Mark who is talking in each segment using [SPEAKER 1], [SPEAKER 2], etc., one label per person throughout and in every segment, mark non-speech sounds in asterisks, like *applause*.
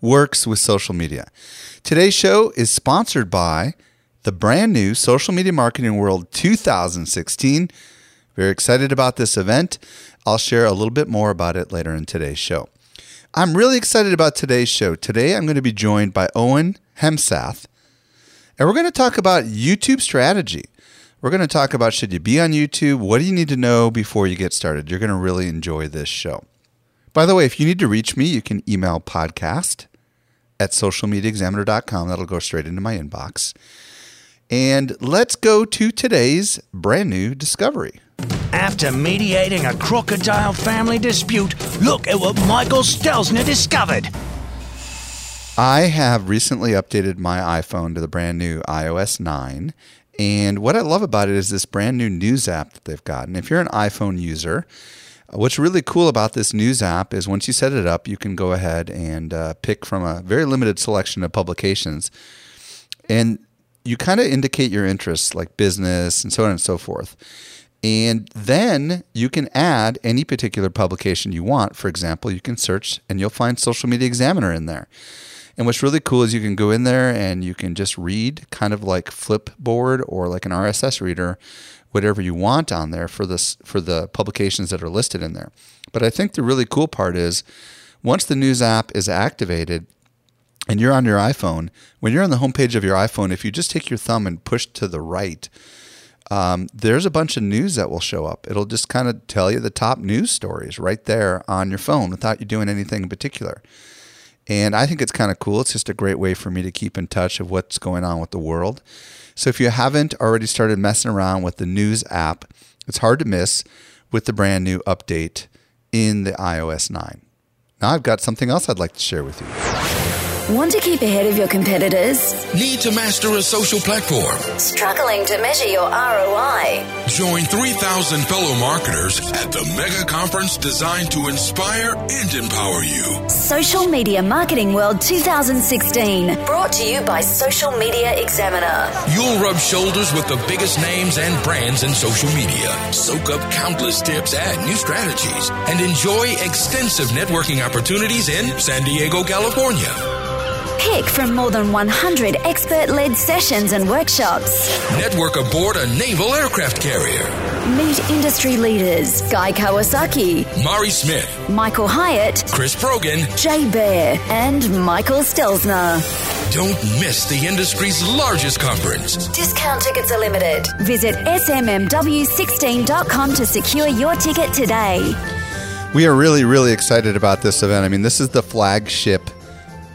[SPEAKER 1] works with social media. Today's show is sponsored by the brand new Social Media Marketing World 2016. Very excited about this event. I'll share a little bit more about it later in today's show. I'm really excited about today's show. Today I'm going to be joined by Owen Hemsath, and we're going to talk about YouTube strategy. We're going to talk about should you be on YouTube? What do you need to know before you get started? You're going to really enjoy this show. By the way, if you need to reach me, you can email podcast at socialmediaexaminer.com. That'll go straight into my inbox. And let's go to today's brand new discovery.
[SPEAKER 2] After mediating a crocodile family dispute, look at what Michael Stelzner discovered.
[SPEAKER 1] I have recently updated my iPhone to the brand new iOS 9. And what I love about it is this brand new news app that they've gotten. If you're an iPhone user, What's really cool about this news app is once you set it up, you can go ahead and uh, pick from a very limited selection of publications. And you kind of indicate your interests, like business and so on and so forth. And then you can add any particular publication you want. For example, you can search and you'll find Social Media Examiner in there. And what's really cool is you can go in there and you can just read kind of like Flipboard or like an RSS reader whatever you want on there for this for the publications that are listed in there. But I think the really cool part is once the news app is activated and you're on your iPhone, when you're on the homepage of your iPhone, if you just take your thumb and push to the right, um, there's a bunch of news that will show up. It'll just kind of tell you the top news stories right there on your phone without you doing anything in particular. And I think it's kind of cool. It's just a great way for me to keep in touch of what's going on with the world. So if you haven't already started messing around with the news app, it's hard to miss with the brand new update in the iOS 9. Now I've got something else I'd like to share with you.
[SPEAKER 3] Want to keep ahead of your competitors?
[SPEAKER 4] Need to master a social platform?
[SPEAKER 3] Struggling to measure your ROI?
[SPEAKER 4] Join 3,000 fellow marketers at the mega conference designed to inspire and empower you.
[SPEAKER 3] Social Media Marketing World 2016, brought to you by Social Media Examiner.
[SPEAKER 4] You'll rub shoulders with the biggest names and brands in social media, soak up countless tips and new strategies, and enjoy extensive networking opportunities in San Diego, California.
[SPEAKER 3] Pick from more than 100 expert led sessions and workshops.
[SPEAKER 4] Network aboard a naval aircraft carrier.
[SPEAKER 3] Meet industry leaders Guy Kawasaki,
[SPEAKER 4] Mari Smith,
[SPEAKER 3] Michael Hyatt,
[SPEAKER 4] Chris Brogan,
[SPEAKER 3] Jay Baer, and Michael Stelzner.
[SPEAKER 4] Don't miss the industry's largest conference.
[SPEAKER 3] Discount tickets are limited. Visit smmw16.com to secure your ticket today.
[SPEAKER 1] We are really, really excited about this event. I mean, this is the flagship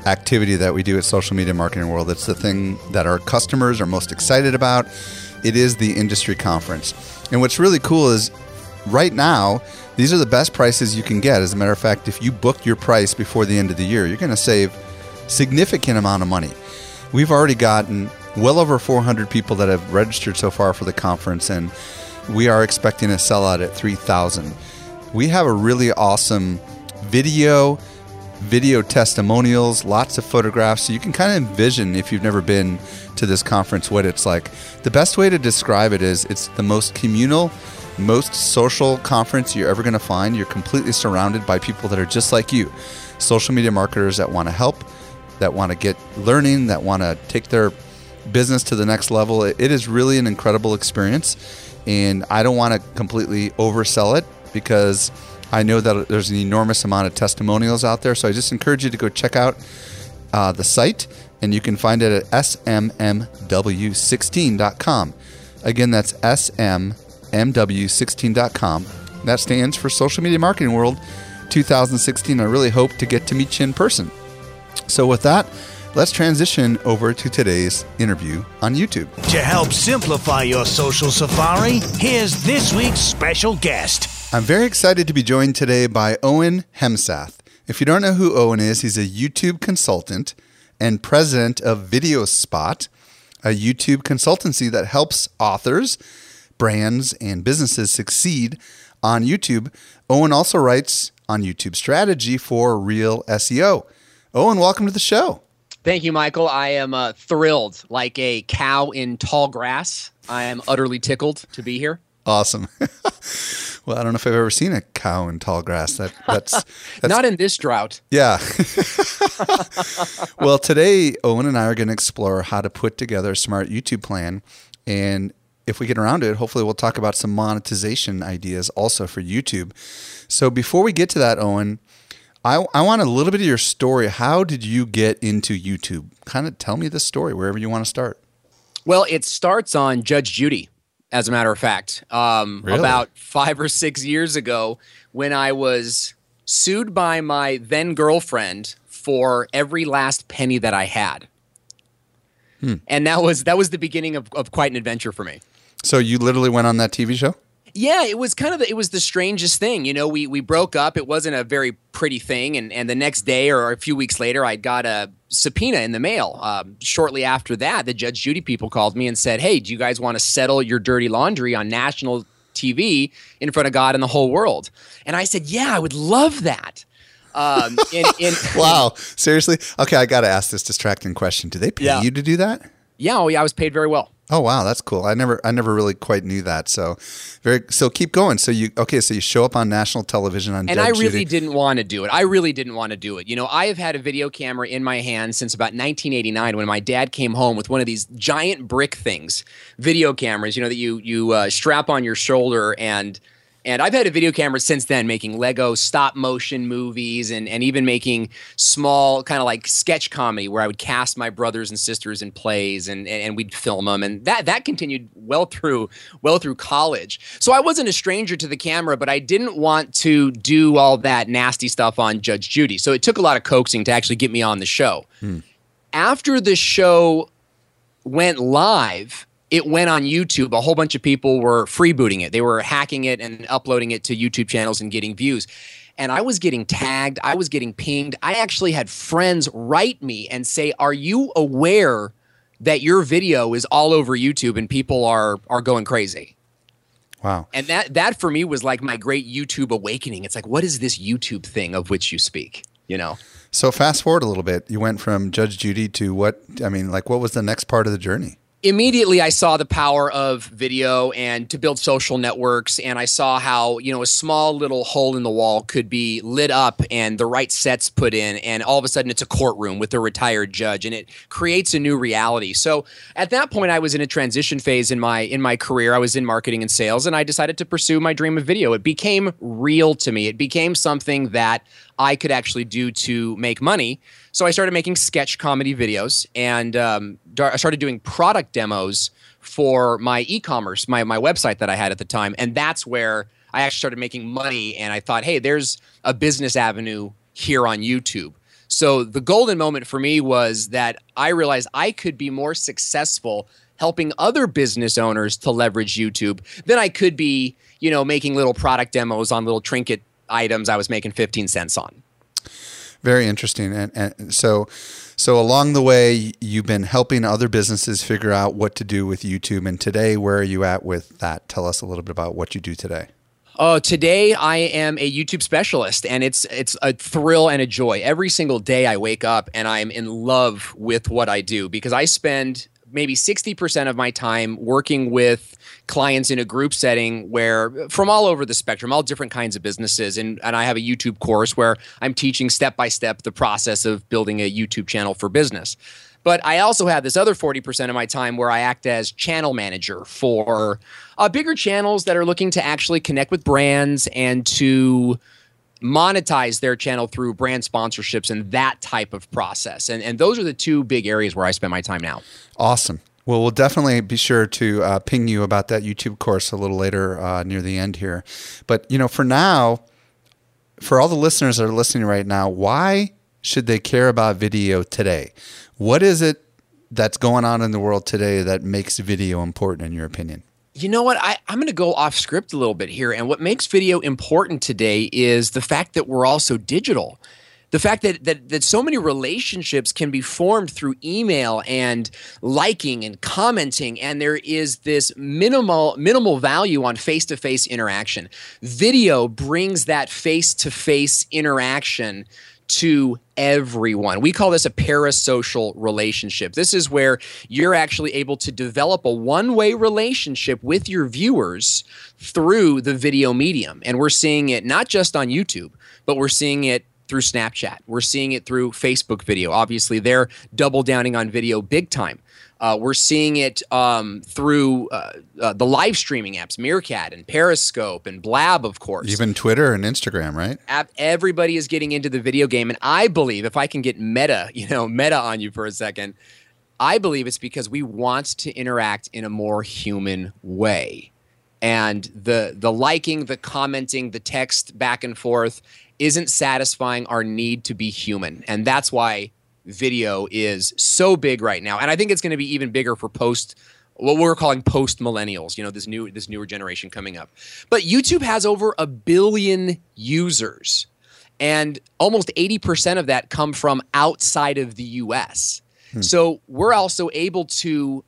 [SPEAKER 1] activity that we do at Social Media Marketing World. It's the thing that our customers are most excited about. It is the industry conference. And what's really cool is right now, these are the best prices you can get. As a matter of fact, if you book your price before the end of the year, you're going to save significant amount of money. We've already gotten well over 400 people that have registered so far for the conference and we are expecting a sellout at 3,000. We have a really awesome video video testimonials, lots of photographs. So you can kind of envision, if you've never been to this conference, what it's like. The best way to describe it is it's the most communal, most social conference you're ever going to find. You're completely surrounded by people that are just like you social media marketers that want to help, that want to get learning, that want to take their business to the next level. It is really an incredible experience. And I don't want to completely oversell it because I know that there's an enormous amount of testimonials out there, so I just encourage you to go check out uh, the site, and you can find it at smmw16.com. Again, that's smmw16.com. That stands for Social Media Marketing World 2016. I really hope to get to meet you in person. So, with that, let's transition over to today's interview on YouTube.
[SPEAKER 2] To help simplify your social safari, here's this week's special guest.
[SPEAKER 1] I'm very excited to be joined today by Owen Hemsath. If you don't know who Owen is, he's a YouTube consultant and president of VideoSpot, a YouTube consultancy that helps authors, brands, and businesses succeed on YouTube. Owen also writes on YouTube strategy for ReelSEO. Owen, welcome to the show.
[SPEAKER 5] Thank you, Michael. I am uh, thrilled, like a cow in tall grass. I am utterly tickled to be here.
[SPEAKER 1] Awesome. *laughs* well, I don't know if I've ever seen a cow in tall grass. That that's, *laughs* that's
[SPEAKER 5] not in this drought.
[SPEAKER 1] Yeah. *laughs* well, today Owen and I are going to explore how to put together a smart YouTube plan, and if we get around to it, hopefully we'll talk about some monetization ideas also for YouTube. So before we get to that, Owen, I, I want a little bit of your story. How did you get into YouTube? Kind of tell me the story wherever you want to start.
[SPEAKER 5] Well, it starts on Judge Judy, as a matter of fact. Um,
[SPEAKER 1] Really?
[SPEAKER 5] About five or six years ago, when I was sued by my then girlfriend for every last penny that I had. And that was that was the beginning of, of quite an adventure for me.
[SPEAKER 1] So you literally went on that TV show?
[SPEAKER 5] Yeah, it was kind of the, it was the strangest thing. You know, we we broke up. It wasn't a very pretty thing, and and the next day or a few weeks later, I got a subpoena in the mail. Um, shortly after that, the Judge Judy people called me and said, "Hey, do you guys want to settle your dirty laundry on national TV in front of God and the whole world?" And I said, "Yeah, I would love that." Um, *laughs* in, in,
[SPEAKER 1] Wow. Seriously? Okay, I got to ask this distracting question. Do they pay
[SPEAKER 5] Yeah.
[SPEAKER 1] you to do that?
[SPEAKER 5] yeah, oh, yeah, I was paid very well.
[SPEAKER 1] Oh wow, that's cool. I never I never really quite knew that. So very so keep going. So you okay, so you show up on national television on
[SPEAKER 5] and
[SPEAKER 1] Judge
[SPEAKER 5] I really
[SPEAKER 1] Judy.
[SPEAKER 5] didn't want to do it. I really didn't want to do it. You know, I have had a video camera in my hand since about 1989 when my dad came home with one of these giant brick things, video cameras. You know that you you uh, strap on your shoulder and. And I've had a video camera since then, making Lego stop motion movies and, and even making small kind of like sketch comedy where I would cast my brothers and sisters in plays and, and, and we'd film them. And that, that continued well through well through college. So I wasn't a stranger to the camera, but I didn't want to do all that nasty stuff on Judge Judy. So it took a lot of coaxing to actually get me on the show. Hmm. After the show went live, it went on YouTube. A whole bunch of people were freebooting it. They were hacking it and uploading it to YouTube channels and getting views. And I was getting tagged, I was getting pinged. I actually had friends write me and say, "Are you aware that your video is all over YouTube and people are are going crazy?"
[SPEAKER 1] Wow.
[SPEAKER 5] And that that for me was like my great YouTube awakening. It's like, what is this YouTube thing of which you speak? You know?
[SPEAKER 1] So fast forward a little bit. You went from Judge Judy to what I mean, like what was the next part of the journey?
[SPEAKER 5] Immediately I saw the power of video and to build social networks and I saw how, you know, a small little hole in the wall could be lit up and the right sets put in and all of a sudden it's a courtroom with a retired judge and it creates a new reality. So at that point I was in a transition phase in my in my career. I was in marketing and sales and I decided to pursue my dream of video. It became real to me. It became something that I could actually do to make money. So I started making sketch comedy videos and um, I started doing product demos for my e-commerce, my my website that I had at the time, and that's where I actually started making money. And I thought, hey, there's a business avenue here on YouTube. So the golden moment for me was that I realized I could be more successful helping other business owners to leverage YouTube than I could be, you know, making little product demos on little trinket items I was making 15 cents on.
[SPEAKER 1] Very interesting. And, and so so along the way you've been helping other businesses figure out what to do with YouTube and today where are you at with that? Tell us a little bit about what you do today.
[SPEAKER 5] Oh, today I am a YouTube specialist, and it's it's a thrill and a joy. Every single day I wake up and I'm in love with what I do because I spend maybe 60% of my time working with clients in a group setting where from all over the spectrum, all different kinds of businesses. And, and I have a YouTube course where I'm teaching step by step the process of building a YouTube channel for business. But I also have this other 40% of my time where I act as channel manager for uh, bigger channels that are looking to actually connect with brands and to monetize their channel through brand sponsorships and that type of process. And, and those are the two big areas where I spend my time now.
[SPEAKER 1] Awesome. Well, we'll definitely be sure to uh, ping you about that YouTube course a little later uh, near the end here. But, you know, for now, for all the listeners that are listening right now, why should they care about video today? What is it that's going on in the world today that makes video important, in your opinion?
[SPEAKER 5] You know what? I, I'm going to go off script a little bit here. And what makes video important today is the fact that we're all so digital. the fact that, that that so many relationships can be formed through email and liking and commenting and there is this minimal minimal value on face-to-face interaction video brings that face-to-face interaction to everyone. We call this a parasocial relationship. This is where you're actually able to develop a one way relationship with your viewers through the video medium. And we're seeing it not just on YouTube, but we're seeing it through Snapchat. We're seeing it through Facebook video. Obviously, they're double downing on video big time. Uh, we're seeing it um, through uh, uh, the live streaming apps, Meerkat and Periscope and Blab, of course.
[SPEAKER 1] Even Twitter and Instagram, right?
[SPEAKER 5] Everybody is getting into the video game, and I believe if I can get meta, *laughs* you know, meta on you for a second, I believe it's because we want to interact in a more human way, and the the liking, the commenting, the text back and forth isn't satisfying our need to be human, and that's why video is so big right now, and I think it's going to be even bigger for post what we're calling post millennials. You know, this new this newer generation coming up. But YouTube has over a billion users, and almost eighty percent of that come from outside of the U.S. Hmm. So we're also able to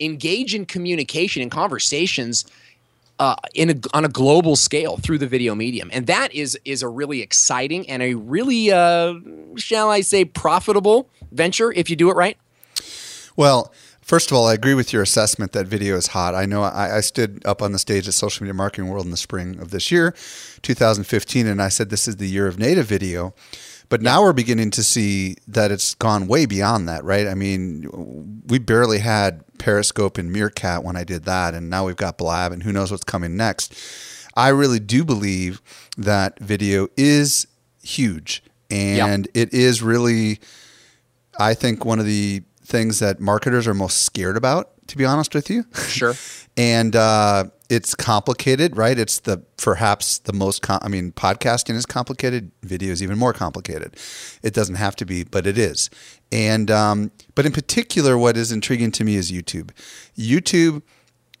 [SPEAKER 5] engage in communication and conversations uh, in a, on a global scale through the video medium, and that is is a really exciting and a really, uh, shall I say, profitable venture if you do it right.
[SPEAKER 1] Well, first of all, I agree with your assessment that video is hot. I know I, I stood up on the stage at Social Media Marketing World in the spring of this year, 2015, and I said this is the year of native video. But now we're beginning to see that it's gone way beyond that, right? I mean, we barely had Periscope and Meerkat when I did that, and now we've got Blab, and who knows what's coming next. I really do believe that video is huge, and it is really, I think, one of the things that marketers are most scared about. To be honest with you,
[SPEAKER 5] sure. *laughs*
[SPEAKER 1] and uh, it's complicated, right? It's the perhaps the most. Com- I mean, podcasting is complicated. Video is even more complicated. It doesn't have to be, but it is. And um, but in particular, what is intriguing to me is YouTube. YouTube,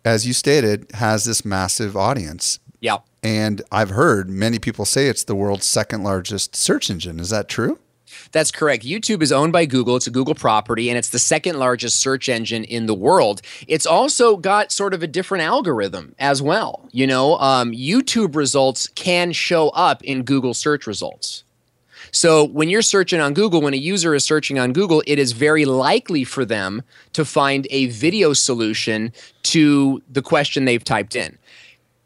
[SPEAKER 1] as you stated, has this massive audience.
[SPEAKER 5] Yeah.
[SPEAKER 1] And I've heard many people say it's the world's second largest search engine. Is that true?
[SPEAKER 5] That's correct. YouTube is owned by Google. It's a Google property, and it's the second largest search engine in the world. It's also got sort of a different algorithm as well. You know, um, YouTube results can show up in Google search results. So when you're searching on Google, when a user is searching on Google, it is very likely for them to find a video solution to the question they've typed in.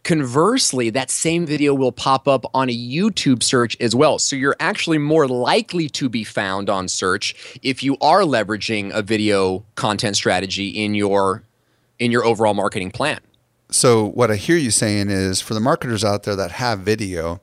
[SPEAKER 5] Conversely, that same video will pop up on a YouTube search as well. So you're actually more likely to be found on search if you are leveraging a video content strategy in your in your overall marketing plan.
[SPEAKER 1] So what I hear you saying is for the marketers out there that have video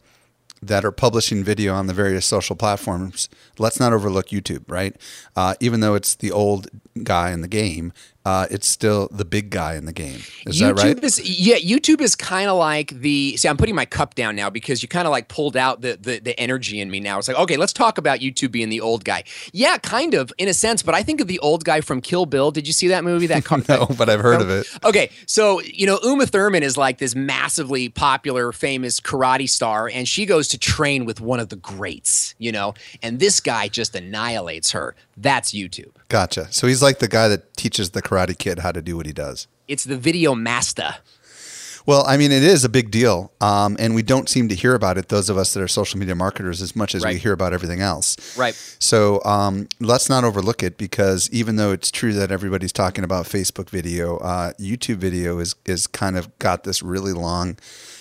[SPEAKER 1] that are publishing video on the various social platforms, let's not overlook YouTube, right? Uh, even though it's the old guy in the game, uh, it's still the big guy in the game. Is
[SPEAKER 5] YouTube
[SPEAKER 1] that right?
[SPEAKER 5] Is, yeah, YouTube is kind of like the. See, I'm putting my cup down now because you kind of like pulled out the, the the energy in me now. It's like, okay, let's talk about YouTube being the old guy. Yeah, kind of in a sense, but I think of the old guy from Kill Bill. Did you see that movie? That *laughs*
[SPEAKER 1] no, but I've heard no? of it.
[SPEAKER 5] Okay, so you know Uma Thurman is like this massively popular, famous karate star, and she goes to train with one of the greats. You know, and this guy just annihilates her. That's YouTube.
[SPEAKER 1] Gotcha. So he's like the guy that teaches the Karate Kid how to do what he does.
[SPEAKER 5] It's the video master.
[SPEAKER 1] Well, I mean, it is a big deal, um, and we don't seem to hear about it. Those of us that are social media marketers, as much as right. we hear about everything else.
[SPEAKER 5] Right.
[SPEAKER 1] So um, let's not overlook it because even though it's true that everybody's talking about Facebook video, uh, YouTube video is is kind of got this really long.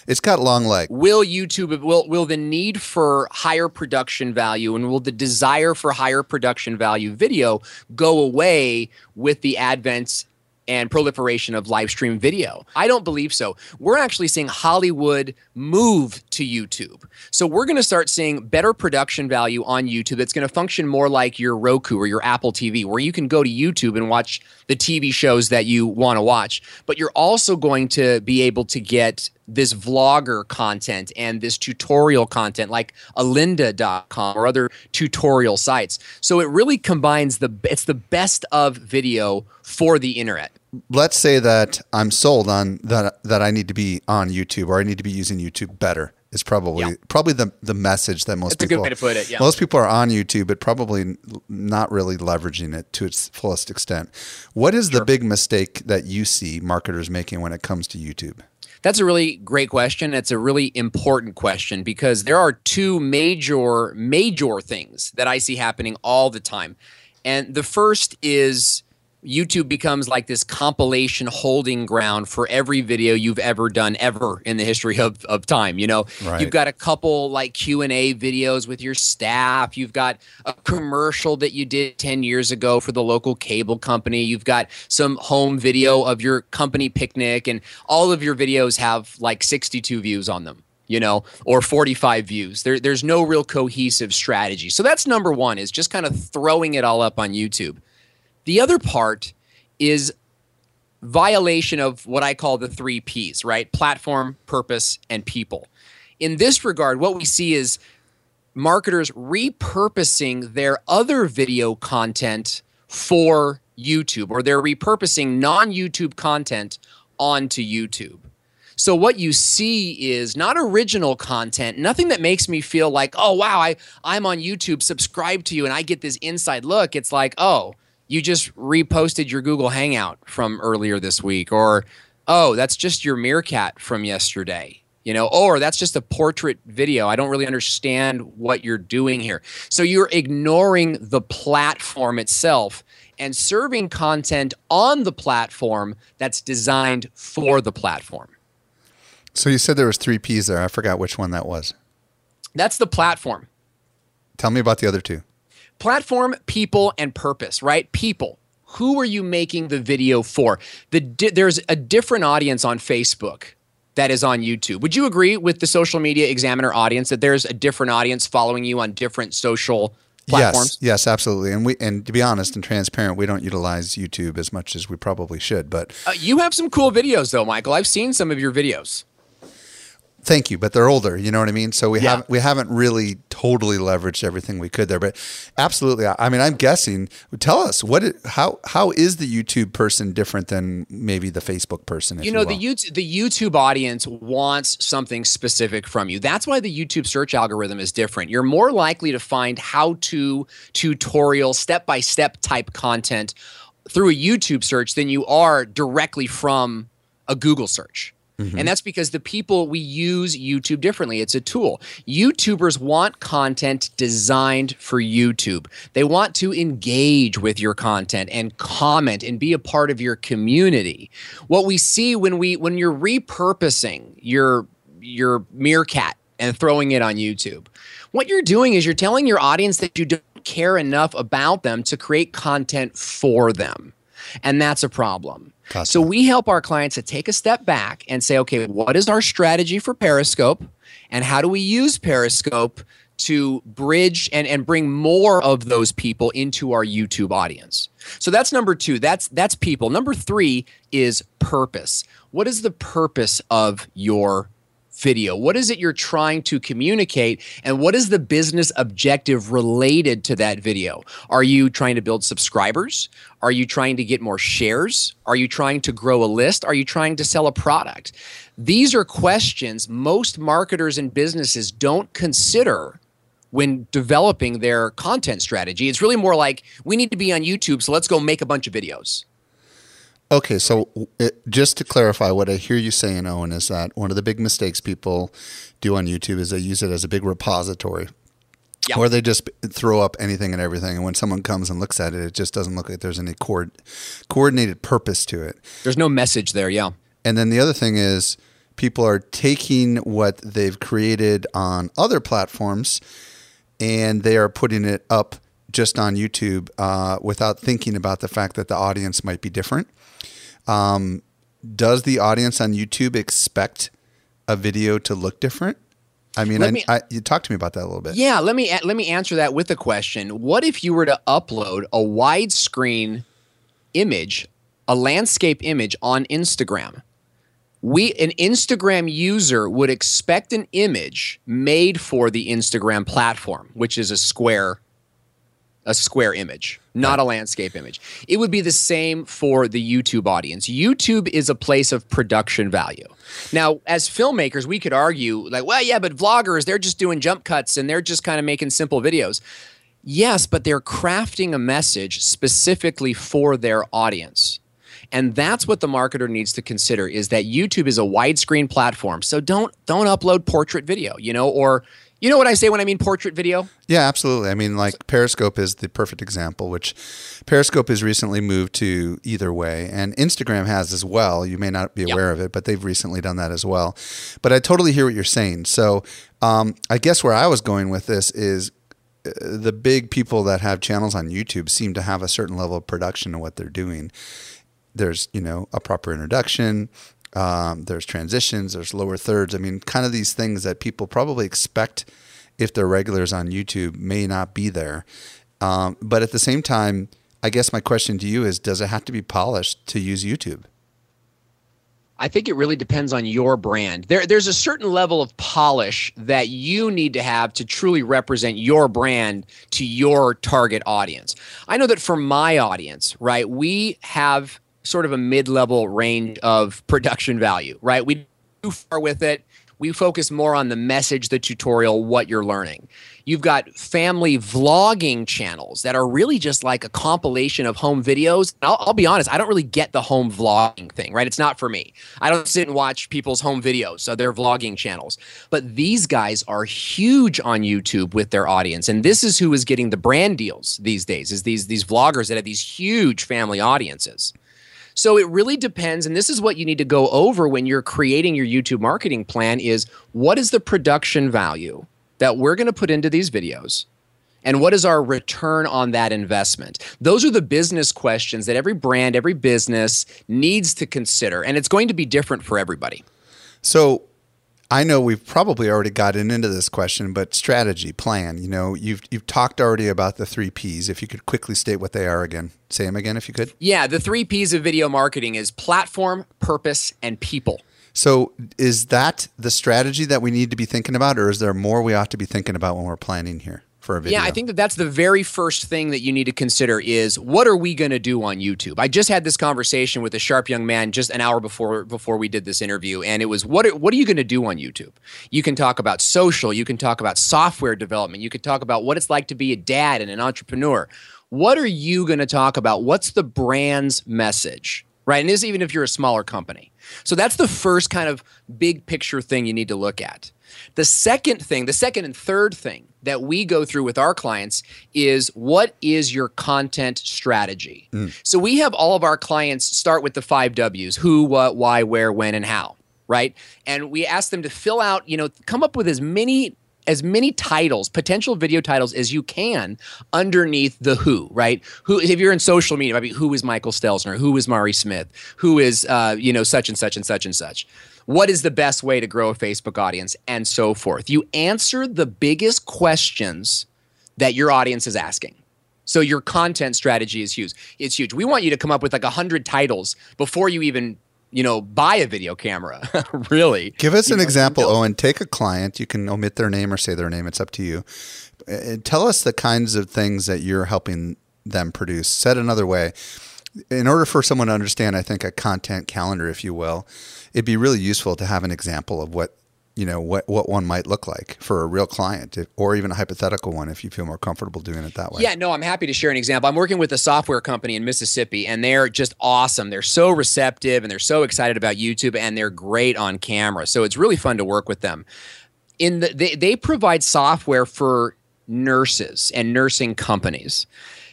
[SPEAKER 1] It's got long legs.
[SPEAKER 5] Will YouTube will will the need for higher production value and will the desire for higher production value video go away with the advent and proliferation of live stream video. I don't believe so. We're actually seeing Hollywood move to YouTube. So we're going to start seeing better production value on YouTube that's going to function more like your Roku or your Apple TV, where you can go to YouTube and watch the TV shows that you want to watch. But you're also going to be able to get this vlogger content and this tutorial content like Lynda.com or other tutorial sites. So it really combines the it's the best of video for the internet
[SPEAKER 1] let's say that I'm sold on that that I need to be on YouTube or I need to be using YouTube better. is probably
[SPEAKER 5] Yeah.
[SPEAKER 1] probably the the message that most
[SPEAKER 5] That's a good
[SPEAKER 1] people
[SPEAKER 5] way to put it, yeah.
[SPEAKER 1] most people are on YouTube, but probably not really leveraging it to its fullest extent. What is the big mistake that you see marketers making when it comes to YouTube?
[SPEAKER 5] That's a really great question. It's a really important question because there are two major, major things that I see happening all the time. And the first is YouTube becomes like this compilation holding ground for every video you've ever done ever in the history of, of time. You know,
[SPEAKER 1] Right.
[SPEAKER 5] you've got a couple like Q&A videos with your staff. You've got a commercial that you did 10 years ago for the local cable company. You've got some home video of your company picnic and all of your videos have like 62 views on them you know, or 45 views. There, there's no real cohesive strategy. So that's number one is just kind of throwing it all up on YouTube. The other part is violation of what I call the three P's, right? Platform, purpose, and people. In this regard, what we see is marketers repurposing their other video content for YouTube, or they're repurposing non YouTube content onto YouTube. So what you see is not original content, nothing that makes me feel like, oh wow, I I'm on YouTube, subscribe to you, and I get this inside look. It's like, oh, you just reposted your Google Hangout from earlier this week, or oh, that's just your meerkat from yesterday. You know, or that's just a portrait video. I don't really understand what you're doing here. So you're ignoring the platform itself and serving content on the platform that's designed for the platform.
[SPEAKER 1] So you said there was three P's there. I forgot which one that was.
[SPEAKER 5] That's the platform.
[SPEAKER 1] Tell me about the other two.
[SPEAKER 5] Platform, people, and purpose, right? People. Who are you making the video for? The di- there's a different audience on Facebook that is on YouTube. Would you agree with the social media examiner audience that there's a different audience following you on different social platforms?
[SPEAKER 1] Yes, yes, absolutely. And we and to be honest and transparent, we don't utilize YouTube as much as we probably should. But
[SPEAKER 5] Uh, you have some cool videos though, Michael. I've seen some of your videos.
[SPEAKER 1] Thank you. But they're older. You know what I mean. So we
[SPEAKER 5] Yeah.
[SPEAKER 1] haven't we haven't really totally leveraged everything we could there. But absolutely, I, I mean, I'm guessing. Tell us what it, how how is the YouTube person different than maybe the Facebook person?
[SPEAKER 5] You know the? YouTube the YouTube audience wants something specific from you. That's why the YouTube search algorithm is different. You're more likely to find how to tutorial step by step type content through a YouTube search than you are directly from a Google search. Mm-hmm. And that's because the people we use YouTube differently. It's a tool. YouTubers want content designed for YouTube. They want to engage with your content and comment and be a part of your community. What we see when we when you're repurposing your your meerkat and throwing it on YouTube, what you're doing is you're telling your audience that you don't care enough about them to create content for them. And that's a problem.
[SPEAKER 1] Gotcha.
[SPEAKER 5] So we help our clients to take a step back and say, okay, what is our strategy for Periscope? And how do we use Periscope to bridge and, and bring more of those people into our YouTube audience? So that's number two. That's that's people. Number three is purpose. What is the purpose of your video? What is it you're trying to communicate? And what is the business objective related to that video? Are you trying to build subscribers? Are you trying to get more shares? Are you trying to grow a list? Are you trying to sell a product? These are questions most marketers and businesses don't consider when developing their content strategy. It's really more like we need to be on YouTube, so let's go make a bunch of videos.
[SPEAKER 1] Okay, so it, just to clarify, what I hear you saying, Owen, is that one of the big mistakes people do on YouTube is they use it as a big repository.
[SPEAKER 5] Yeah.
[SPEAKER 1] Or they just throw up anything and everything, and when someone comes and looks at it, it just doesn't look like there's any coord- coordinated purpose to it.
[SPEAKER 5] There's no message there, yeah.
[SPEAKER 1] And then the other thing is, people are taking what they've created on other platforms, and they are putting it up just on YouTube uh, without thinking about the fact that the audience might be different. Um, does the audience on YouTube expect a video to look different? I mean, I,
[SPEAKER 5] me-
[SPEAKER 1] I, you talk to me about that a little bit.
[SPEAKER 5] Yeah, let me let me answer that with a question. What if you were to upload a widescreen image, a landscape image on Instagram? We an Instagram user would expect an image made for the Instagram platform, which is a square a square image, not a landscape image. It would be the same for the YouTube audience. YouTube is a place of production value. Now, as filmmakers, we could argue, like, well, yeah, but vloggers, they're just doing jump cuts and they're just kind of making simple videos. Yes, but they're crafting a message specifically for their audience. And that's what the marketer needs to consider is that YouTube is a widescreen platform. So don't don't upload portrait video, you know, or you know what I say when I mean portrait video?
[SPEAKER 1] Yeah, absolutely. I mean, like Periscope is the perfect example, which Periscope has recently moved to either way, and Instagram has as well. You may not be
[SPEAKER 5] Yep.
[SPEAKER 1] aware of it, but they've recently done that as well. But I totally hear what you're saying. So um, I guess where I was going with this is uh, the big people that have channels on YouTube seem to have a certain level of production in what they're doing. There's, you know, a proper introduction. Um, there's transitions. There's lower thirds. I mean, kind of these things that people probably expect if they're regulars on YouTube may not be there. Um, but at the same time, I guess my question to you is: Does it have to be polished to use YouTube?
[SPEAKER 5] I think it really depends on your brand. There, there's a certain level of polish that you need to have to truly represent your brand to your target audience. I know that for my audience, right, we have sort of a mid level range of production value, right? We do far with it. We focus more on the message, the tutorial, what you're learning. You've got family vlogging channels that are really just like a compilation of home videos. I'll, I'll be honest, I don't really get the home vlogging thing, right? It's not for me. I don't sit and watch people's home videos, so they're vlogging channels. But these guys are huge on YouTube with their audience, and this is who is getting the brand deals these days. Is these these vloggers that have these huge family audiences. So it really depends and this is what you need to go over when you're creating your YouTube marketing plan is what is the production value that we're going to put into these videos? And what is our return on that investment? Those are the business questions that every brand, every business needs to consider and it's going to be different for everybody.
[SPEAKER 1] So I know we've probably already gotten into this question, but strategy, plan. You know, you've you've talked already about the three P's. If you could quickly state what they are again, say them again if you could.
[SPEAKER 5] Yeah, the 3 Ps of video marketing is platform, purpose, and people.
[SPEAKER 1] So is that the strategy that we need to be thinking about, or is there more we ought to be thinking about when we're planning here for a video?
[SPEAKER 5] Yeah, I think that that's the very first thing that you need to consider is what are we going to do on YouTube? I just had this conversation with a sharp young man just an hour before before we did this interview and it was what are, what are you going to do on YouTube? You can talk about social, you can talk about software development, you could talk about what it's like to be a dad and an entrepreneur. What are you going to talk about? What's the brand's message? Right? And this even if you're a smaller company. So that's the first kind of big picture thing you need to look at. The second thing, the second and third thing that we go through with our clients is what is your content strategy? So we have all of our clients start with the five W's who, what, why, where, when, and how, right? And we ask them to fill out, you know, come up with as many as many titles, potential video titles as you can underneath the who, right? Who, if you're in social media, who is Michael Stelzner? Who is Mari Smith? Who is, uh, you know, such and such and such and such? What is the best way to grow a Facebook audience and so forth? You answer the biggest questions that your audience is asking. So your content strategy is huge. It's huge. We want you to come up with like a hundred titles before you even, you know, buy a video camera. *laughs* really.
[SPEAKER 1] Give us
[SPEAKER 5] You
[SPEAKER 1] an
[SPEAKER 5] know,
[SPEAKER 1] example, Owen. Take a client. You can omit their name or say their name. It's up to you. Uh, Tell us the kinds of things that you're helping them produce. Said another way, in order for someone to understand, I think a content calendar, if you will, it'd be really useful to have an example of what you know what what one might look like for a real client, or even a hypothetical one, if you feel more comfortable doing it that way.
[SPEAKER 5] Yeah, no, I'm happy to share an example. I'm working with a software company in Mississippi, and they're just awesome. They're so receptive and they're so excited about YouTube, and they're great on camera. So it's really fun to work with them. In the they, they provide software for nurses and nursing companies.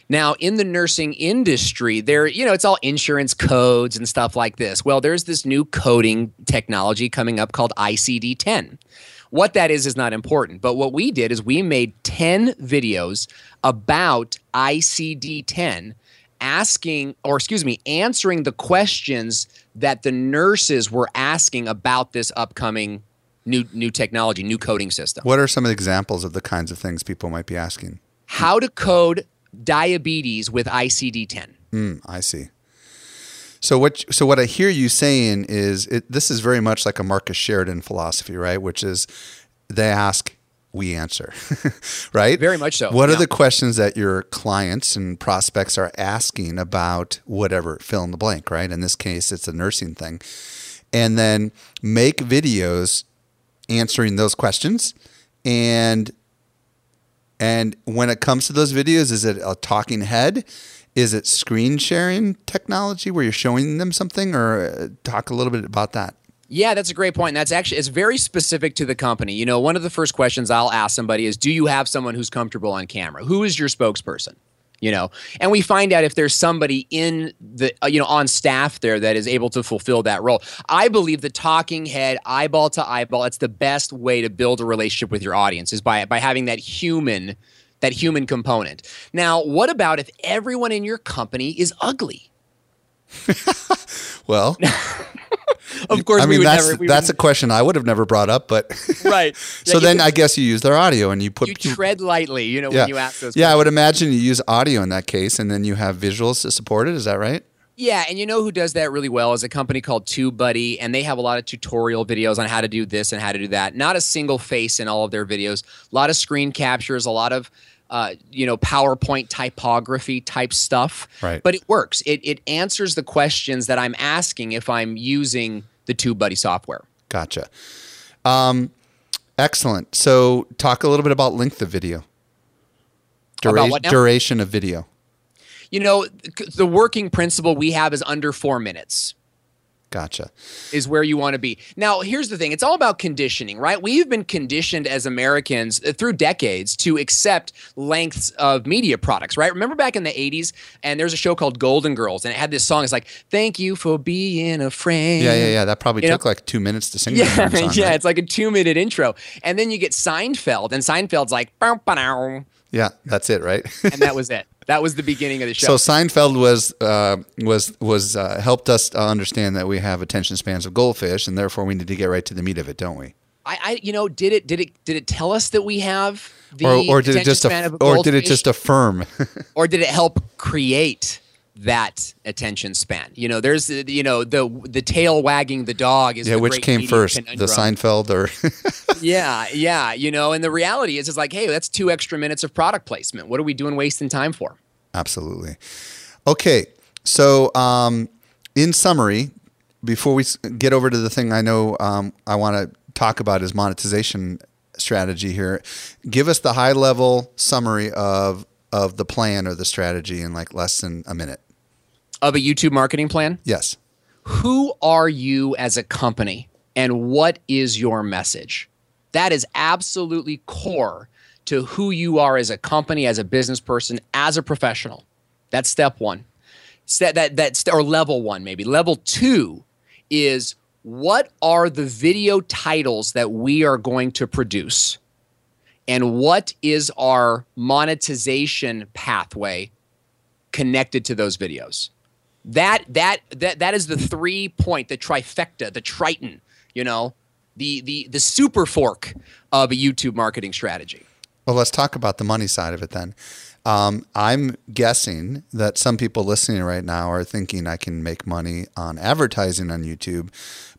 [SPEAKER 5] Now, in the nursing industry, there, you know, it's all insurance codes and stuff like this. Well, there's this new coding technology coming up called ICD 10. What that is is not important, but what we did is we made 10 videos about ICD 10 asking or excuse me answering the questions that the nurses were asking about this upcoming new new technology new coding system
[SPEAKER 1] What are some examples of the kinds of things people might be asking?
[SPEAKER 5] how to code diabetes with ICD-10
[SPEAKER 1] Mm, I see. So what so what I hear you saying is it, this is very much like a Marcus Sheridan philosophy, right? Which is they ask we answer, *laughs* right?
[SPEAKER 5] Very much so,
[SPEAKER 1] What are the questions that your clients and prospects are asking about whatever, fill in the blank, right? In this case, it's a nursing thing. And then make videos answering those questions. And and when it comes to those videos, is it a talking head? Is it screen sharing technology where you're showing them something, or uh, talk a little bit about that?
[SPEAKER 5] Yeah, that's a great point. And that's actually it's very specific to the company. You know, one of the first questions I'll ask somebody is, "Do you have someone who's comfortable on camera? Who is your spokesperson?" You know, and we find out if there's somebody in the uh, you know on staff there that is able to fulfill that role. I believe the talking head, eyeball to eyeball, it's the best way to build a relationship with your audience is by by having that human that human component. Now, what about if everyone in your company is ugly? *laughs*
[SPEAKER 1] Well, *laughs* *laughs*
[SPEAKER 5] Of course,
[SPEAKER 1] I
[SPEAKER 5] we
[SPEAKER 1] mean
[SPEAKER 5] would
[SPEAKER 1] that's
[SPEAKER 5] never.
[SPEAKER 1] That's
[SPEAKER 5] would,
[SPEAKER 1] a question I would have never brought up, but *laughs*
[SPEAKER 5] right.
[SPEAKER 1] so
[SPEAKER 5] Yeah,
[SPEAKER 1] then
[SPEAKER 5] you,
[SPEAKER 1] I guess you use their audio and you put
[SPEAKER 5] you tread lightly. You know,
[SPEAKER 1] yeah
[SPEAKER 5] when you ask those.
[SPEAKER 1] yeah I would imagine you use audio in that case, and then you have visuals to support it. Is that right?
[SPEAKER 5] Yeah, and you know who does that really well is a company called TubeBuddy, and they have a lot of tutorial videos on how to do this and how to do that. Not a single face in all of their videos. A lot of screen captures, a lot of uh, you know PowerPoint typography type stuff.
[SPEAKER 1] Right.
[SPEAKER 5] But it works. It it answers the questions that I'm asking if I'm using the TubeBuddy software.
[SPEAKER 1] Gotcha. Um, excellent. So talk a little bit about length of video.
[SPEAKER 5] About what now?
[SPEAKER 1] duration of video.
[SPEAKER 5] You know, the working principle we have is under four minutes.
[SPEAKER 1] Gotcha.
[SPEAKER 5] is where you want to be. Now, here's the thing it's all about conditioning, right? We've been conditioned as Americans uh, through decades to accept lengths of media products, right? Remember back in the 80s, and there's a show called Golden Girls, and it had this song. It's like, Thank you for being a friend.
[SPEAKER 1] Yeah, yeah, yeah. That probably
[SPEAKER 5] You know-
[SPEAKER 1] took like two minutes to sing. *laughs*
[SPEAKER 5] Yeah,
[SPEAKER 1] song,
[SPEAKER 5] yeah,
[SPEAKER 1] right?
[SPEAKER 5] it's like a two minute intro. And then you get Seinfeld, and Seinfeld's like, "Bow, bow, bow,"
[SPEAKER 1] yeah. That's it, right?
[SPEAKER 5] and that was it. That was the beginning of the show.
[SPEAKER 1] So Seinfeld was uh, was was uh, helped us understand that we have attention spans of goldfish, and therefore we need to get right to the meat of it, don't we?
[SPEAKER 5] I, I, you know, did it, did it, did it tell us that we have the
[SPEAKER 1] Or, or did it just
[SPEAKER 5] span
[SPEAKER 1] aff-
[SPEAKER 5] of a
[SPEAKER 1] or did it just affirm? *laughs*
[SPEAKER 5] or did it help create that attention span? You know, there's you know the the tail wagging the dog is
[SPEAKER 1] yeah,
[SPEAKER 5] the
[SPEAKER 1] which
[SPEAKER 5] great
[SPEAKER 1] came first, the. Seinfeld or? *laughs*
[SPEAKER 5] Yeah, yeah, you know, and the reality is, is like, hey, that's two extra minutes of product placement. What are we doing wasting time for?
[SPEAKER 1] Absolutely. Okay, so um, in summary, before we get over to the thing I know um, I want to talk about is monetization strategy here. Give us the high level summary of of the plan or the strategy in like less than a minute.
[SPEAKER 5] Of a YouTube marketing plan,
[SPEAKER 1] Yes.
[SPEAKER 5] who are you as a company, and what is your message? That is absolutely core to who you are as a company, as a business person, as a professional. That's step one. Step that that's or level one maybe. Level two is what are the video titles that we are going to produce, and what is our monetization pathway connected to those videos. That that that that is the three point, the trifecta, the triton. You know, the the the super fork of a YouTube marketing strategy.
[SPEAKER 1] Well, let's talk about the money side of it then. Um, I'm guessing that some people listening right now are thinking I can make money on advertising on YouTube,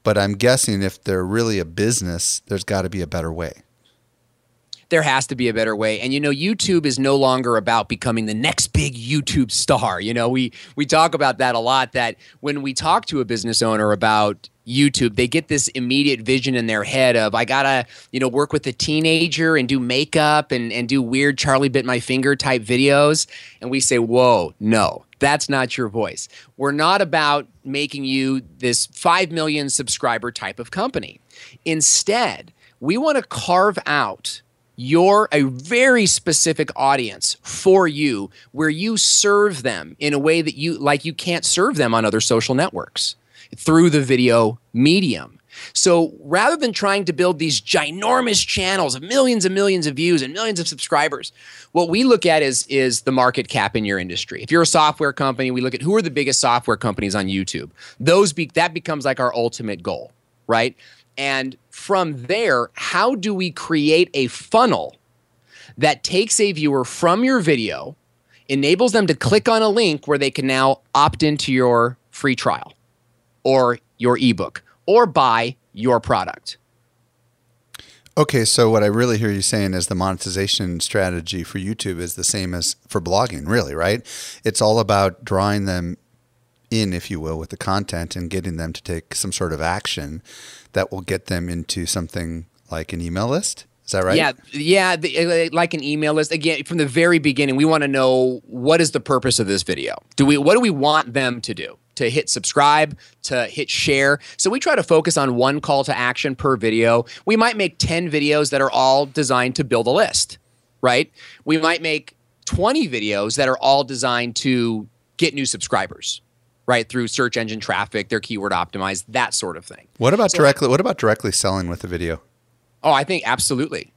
[SPEAKER 1] but I'm guessing if they're really a business, there's got to be a better way.
[SPEAKER 5] There has to be a better way. And you know youtube is no longer about becoming the next big youtube star. You know we we talk about that a lot that when we talk to a business owner about youtube they get this immediate vision in their head of i gotta you know work with a teenager and do makeup and, and do weird charlie bit my finger type videos. And we say whoa no that's not your voice. We're not about making you this 5 million subscriber type of company. Instead we want to carve out you're a very specific audience for you where you serve them in a way that you like you can't serve them on other social networks through the video medium. So rather than trying to build these ginormous channels of millions and millions of views and millions of subscribers what we look at is is the market cap in your industry. If you're a software company we look at who are the biggest software companies on youtube. Those be, that becomes like our ultimate goal right and from there, how do we create a funnel that takes a viewer from your video, enables them to click on a link where they can now opt into your free trial or your ebook or buy your product?
[SPEAKER 1] Okay, so what I really hear you saying is the monetization strategy for YouTube is the same as for blogging, really, right? It's all about drawing them in, if you will, with the content and getting them to take some sort of action that will get them into something like an email list. Is that right?
[SPEAKER 5] Yeah, yeah, the, uh, like an email list. Again, from the very beginning, we want to know what is the purpose of this video. Do we what do we want them to do? To hit subscribe, to hit share. So we try to focus on one call to action per video. We might make 10 videos that are all designed to build a list, right? We might make 20 videos that are all designed to get new subscribers right through search engine traffic they're keyword optimized that sort of thing
[SPEAKER 1] What about directly? What about directly selling with a video?
[SPEAKER 5] Oh, I think absolutely.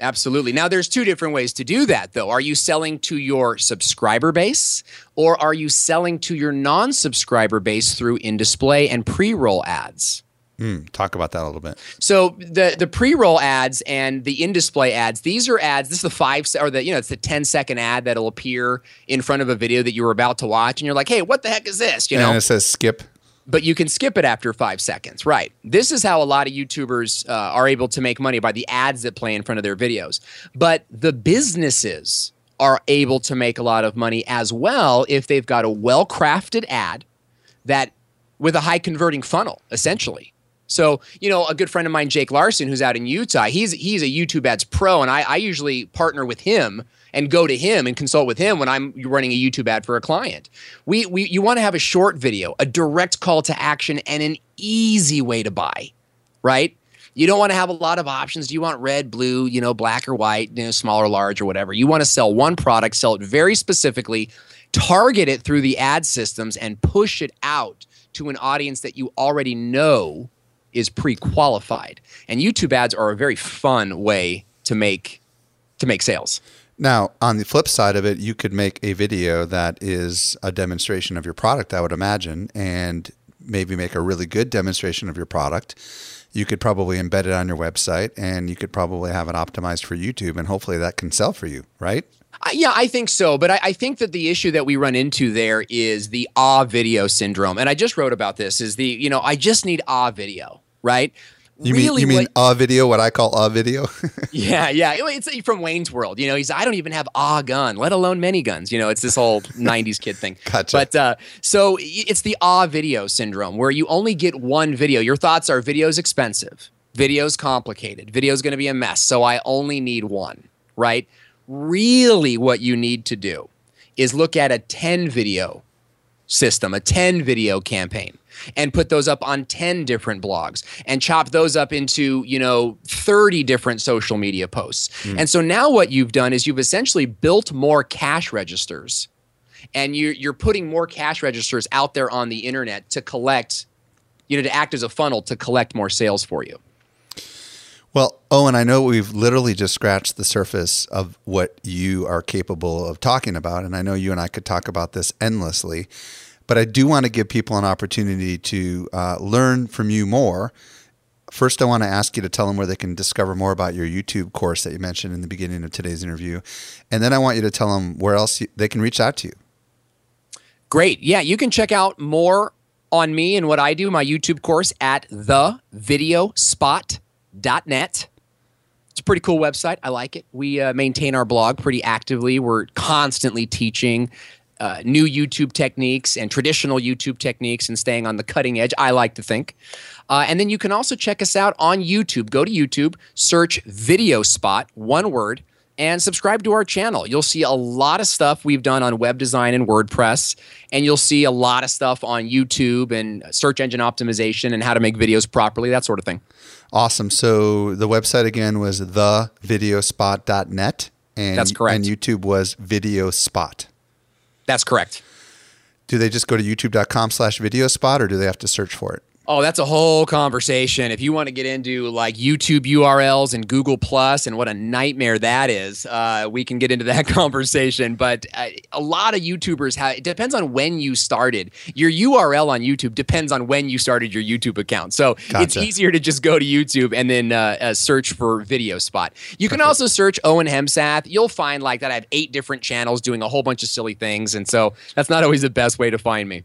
[SPEAKER 5] Absolutely. Now, there's two different ways to do that, though. Are you selling to your subscriber base or are you selling to your non subscriber base through in display and pre roll ads?
[SPEAKER 1] Hmm, talk about that a little bit.
[SPEAKER 5] So the the pre-roll ads and the in-display ads, these are ads. This is the five or the you know it's the 10 second ad that'll appear in front of a video that you were about to watch, and you're like, hey, what the heck is this? You know,
[SPEAKER 1] and it says skip.
[SPEAKER 5] but you can skip it after five seconds. Right. This is how a lot of YouTubers uh, are able to make money by the ads that play in front of their videos. But the businesses are able to make a lot of money as well if they've got a well crafted ad that with a high converting funnel, essentially. So, you know, a good friend of mine, Jake Larson, who's out in Utah, he's he's a YouTube ads pro, and I, I usually partner with him and go to him and consult with him when I'm running a YouTube ad for a client. We, we you want to have a short video, a direct call to action, and an easy way to buy, right? You don't want to have a lot of options. Do you want red, blue, you know, black or white, you know, small or large or whatever? You want to sell one product, sell it very specifically, target it through the ad systems, and push it out to an audience that you already know is pre-qualified. And YouTube ads are a very fun way to make to make sales.
[SPEAKER 1] Now, on the flip side of it, you could make a video that is a demonstration of your product, I would imagine, and maybe make a really good demonstration of your product. You could probably embed it on your website and you could probably have it optimized for YouTube, and hopefully that can sell for you, right?
[SPEAKER 5] Yeah, I think so. But I, I think that the issue that we run into there is the ah video syndrome. And I just wrote about this is the, you know, I just need ah video, right?
[SPEAKER 1] You mean you mean
[SPEAKER 5] what-
[SPEAKER 1] a video, what I call ah video? *laughs*
[SPEAKER 5] yeah, yeah. It's from Wayne's World. You know, he's I don't even have ah gun, let alone many guns. You know, it's this whole *laughs* '90s kid thing.
[SPEAKER 1] Gotcha.
[SPEAKER 5] But uh, so it's the ah video syndrome, where you only get one video. Your thoughts are video's expensive, video's complicated, video's going to be a mess. So I only need one. Right? Really, what you need to do is look at a 10 video system, a 10 video campaign, and put those up on 10 different blogs and chop those up into, you know, 30 different social media posts. Hmm. And so now what you've done is you've essentially built more cash registers and you're, you're putting more cash registers out there on the internet to collect, you know, to act as a funnel to collect more sales for you.
[SPEAKER 1] Well, Owen, I know we've literally just scratched the surface of what you are capable of talking about. And I know you and I could talk about this endlessly. But I do want to give people an opportunity to uh, learn from you more. First, I want to ask you to tell them where they can discover more about your YouTube course that you mentioned in the beginning of today's interview. And then I want you to tell them where else you, they can reach out to you.
[SPEAKER 5] Great. Yeah, you can check out more on me and what I do, my YouTube course at thevideospot.net. It's a pretty cool website. I like it. We uh, maintain our blog pretty actively. We're constantly teaching uh, new YouTube techniques and traditional YouTube techniques and staying on the cutting edge, I like to think. Uh, and then you can also check us out on YouTube. Go to YouTube, search Video Spot, one word, and subscribe to our channel. You'll see a lot of stuff we've done on web design and WordPress, and you'll see a lot of stuff on YouTube and search engine optimization and how to make videos properly, that sort of thing.
[SPEAKER 1] Awesome. So the website again was thevideospot.net. And,
[SPEAKER 5] That's correct.
[SPEAKER 1] And YouTube was Video Spot.
[SPEAKER 5] That's correct.
[SPEAKER 1] Do they just go to youtube.com slash video spot or do they have to search for it?
[SPEAKER 5] Oh, that's a whole conversation. If you want to get into like YouTube URLs and Google Plus and what a nightmare that is, uh, we can get into that *laughs* conversation. But uh, a lot of YouTubers have. It depends on when you started. Your URL on YouTube depends on when you started your YouTube account. So it's easier to just go to YouTube and then uh, uh, search for Video Spot. You can also search Owen Hemsath. You'll find like that. I have eight different channels doing a whole bunch of silly things, and so that's not always the best way to find me.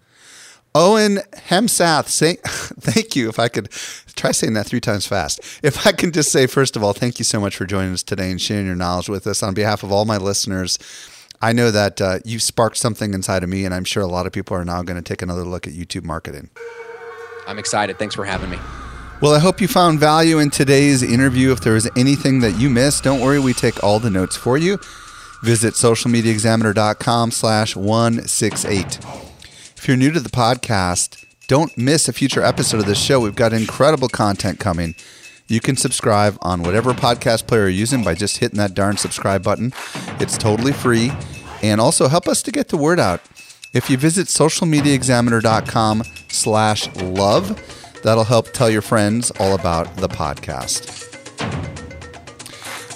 [SPEAKER 1] Owen Hemsath, say, *laughs* thank you. If I could try saying that three times fast. If I can just say, first of all, thank you so much for joining us today and sharing your knowledge with us. On behalf of all my listeners, I know that uh, you've sparked something inside of me, and I'm sure a lot of people are now going to take another look at YouTube marketing.
[SPEAKER 5] I'm excited. Thanks for having me.
[SPEAKER 1] Well, I hope you found value in today's interview. If there was anything that you missed, don't worry, we take all the notes for you. Visit socialmediaexaminer.com slash 168. If you're new to the podcast, don't miss a future episode of this show. We've got incredible content coming. You can subscribe on whatever podcast player you're using by just hitting that darn subscribe button. It's totally free. And also help us to get the word out. If you visit socialmediaexaminer.com slash love, that'll help tell your friends all about the podcast.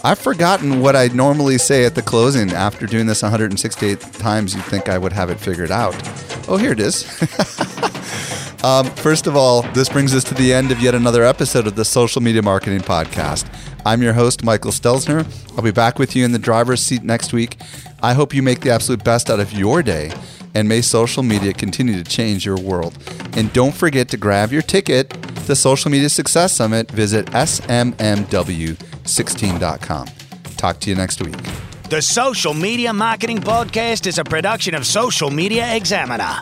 [SPEAKER 1] I've forgotten what I normally say at the closing. After doing this 168 times, you'd think I would have it figured out. Oh, here it is. *laughs* um, first of all, this brings us to the end of yet another episode of the Social Media Marketing Podcast. I'm your host, Michael Stelzner. I'll be back with you in the driver's seat next week. I hope you make the absolute best out of your day, and may social media continue to change your world. And don't forget to grab your ticket to the Social Media Success Summit. Visit smmw16.com. Talk to you next week.
[SPEAKER 2] The Social Media Marketing Podcast is a production of Social Media Examiner.